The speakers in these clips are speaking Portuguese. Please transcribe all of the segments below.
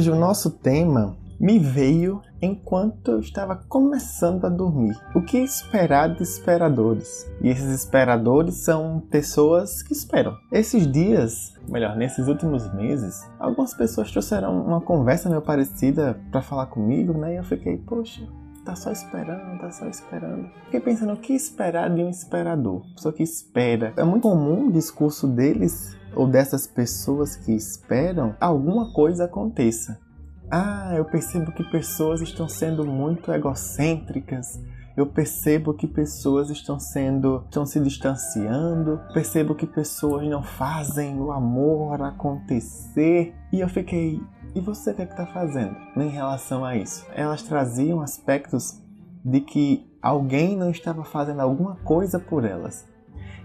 hoje o nosso tema me veio enquanto eu estava começando a dormir. O que esperar de esperadores? E esses esperadores são pessoas que esperam. Esses dias, melhor, nesses últimos meses, algumas pessoas trouxeram uma conversa meio parecida para falar comigo, né? E eu fiquei, poxa, tá só esperando, tá só esperando. Fiquei pensando o que esperar de um esperador, pessoa que espera. É muito comum o discurso deles ou dessas pessoas que esperam alguma coisa aconteça. Ah, eu percebo que pessoas estão sendo muito egocêntricas. Eu percebo que pessoas estão sendo, estão se distanciando. Percebo que pessoas não fazem o amor acontecer. E eu fiquei, e você o que é está fazendo em relação a isso? Elas traziam aspectos de que alguém não estava fazendo alguma coisa por elas.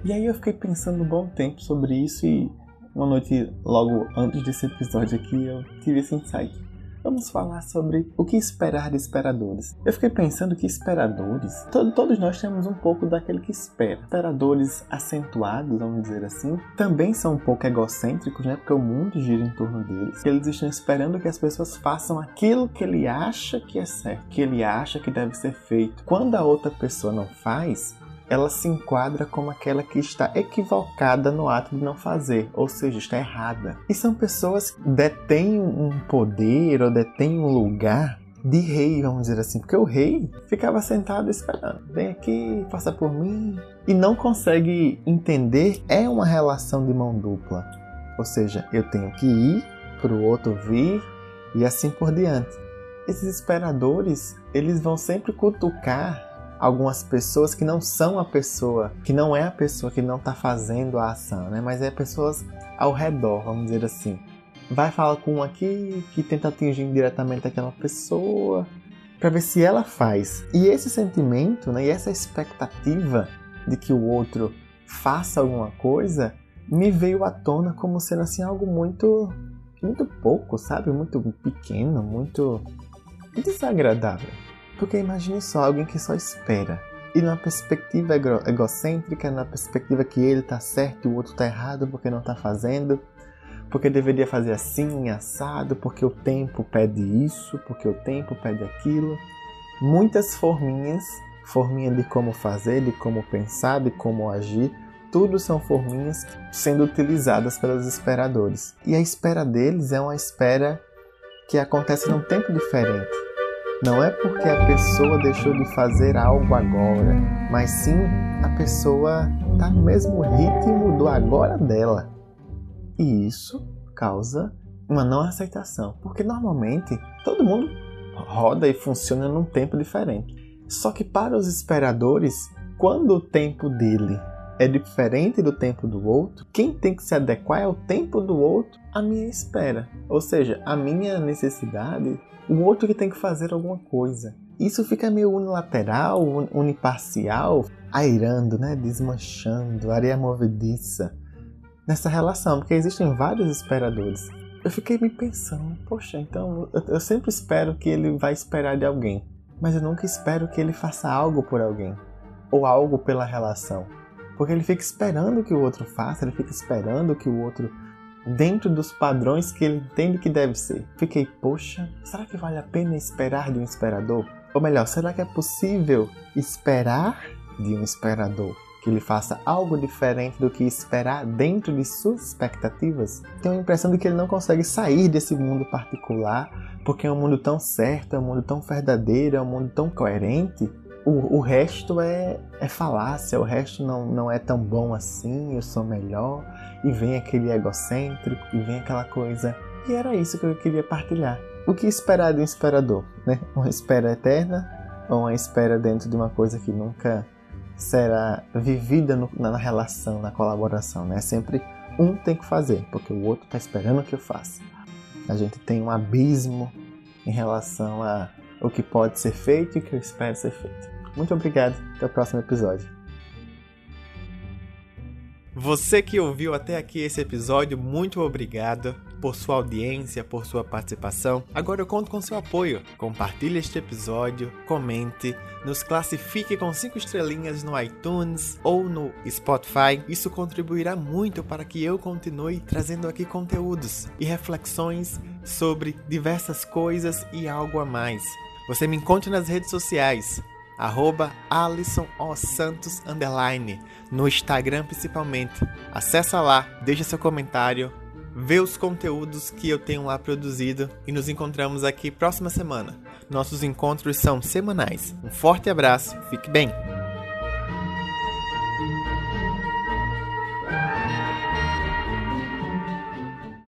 E aí eu fiquei pensando um bom tempo sobre isso e uma noite logo antes desse episódio aqui eu tive esse insight vamos falar sobre o que esperar de esperadores. Eu fiquei pensando que esperadores, to todos nós temos um pouco daquele que espera. Esperadores acentuados, vamos dizer assim, também são um pouco egocêntricos, né? Porque o mundo gira em torno deles. Eles estão esperando que as pessoas façam aquilo que ele acha que é certo, que ele acha que deve ser feito. Quando a outra pessoa não faz, ela se enquadra como aquela que está equivocada no ato de não fazer, ou seja, está errada. E são pessoas que detêm um poder ou detêm um lugar de rei, vamos dizer assim, porque o rei ficava sentado esperando. Vem aqui, faça por mim. E não consegue entender, é uma relação de mão dupla. Ou seja, eu tenho que ir para o outro vir e assim por diante. Esses esperadores, eles vão sempre cutucar algumas pessoas que não são a pessoa, que não é a pessoa que não está fazendo a ação, né? Mas é pessoas ao redor, vamos dizer assim. Vai falar com um aqui que tenta atingir diretamente aquela pessoa para ver se ela faz. E esse sentimento, né? E essa expectativa de que o outro faça alguma coisa me veio à tona como sendo assim algo muito muito pouco, sabe? Muito pequeno, muito desagradável. Porque imagine só alguém que só espera. E numa perspectiva ego egocêntrica, na perspectiva que ele está certo e o outro está errado porque não está fazendo, porque deveria fazer assim, assado, porque o tempo pede isso, porque o tempo pede aquilo. Muitas forminhas, forminha de como fazer, de como pensar, de como agir, tudo são forminhas sendo utilizadas pelos esperadores. E a espera deles é uma espera que acontece num tempo diferente não é porque a pessoa deixou de fazer algo agora, mas sim a pessoa está no mesmo ritmo do agora dela. E isso causa uma não aceitação, porque normalmente todo mundo roda e funciona num tempo diferente. Só que para os esperadores, quando o tempo dele é diferente do tempo do outro, quem tem que se adequar é o tempo do outro à minha espera. Ou seja, a minha necessidade o outro que tem que fazer alguma coisa. Isso fica meio unilateral, uniparcial, airando, né? desmanchando, areia movediça nessa relação, porque existem vários esperadores. Eu fiquei me pensando, poxa, então eu sempre espero que ele vai esperar de alguém, mas eu nunca espero que ele faça algo por alguém ou algo pela relação. Porque ele fica esperando que o outro faça, ele fica esperando que o outro dentro dos padrões que ele entende que deve ser. Fiquei, poxa, será que vale a pena esperar de um esperador? Ou melhor, será que é possível esperar de um esperador? Que ele faça algo diferente do que esperar dentro de suas expectativas? Tenho a impressão de que ele não consegue sair desse mundo particular, porque é um mundo tão certo, é um mundo tão verdadeiro, é um mundo tão coerente, o, o resto é, é falácia, o resto não, não é tão bom assim, eu sou melhor, e vem aquele egocêntrico, e vem aquela coisa. E era isso que eu queria partilhar. O que esperar de um esperador? Né? Uma espera eterna ou uma espera dentro de uma coisa que nunca será vivida no, na relação, na colaboração? Né? Sempre um tem que fazer, porque o outro está esperando que eu faça. A gente tem um abismo em relação a o que pode ser feito e o que eu espero ser feito. Muito obrigado, até o próximo episódio. Você que ouviu até aqui esse episódio, muito obrigado por sua audiência, por sua participação. Agora eu conto com seu apoio. Compartilhe este episódio, comente, nos classifique com 5 estrelinhas no iTunes ou no Spotify. Isso contribuirá muito para que eu continue trazendo aqui conteúdos e reflexões sobre diversas coisas e algo a mais. Você me encontra nas redes sociais, arroba Alisson o Santos underline, no Instagram principalmente. Acesse lá, deixa seu comentário, vê os conteúdos que eu tenho lá produzido e nos encontramos aqui próxima semana. Nossos encontros são semanais. Um forte abraço, fique bem!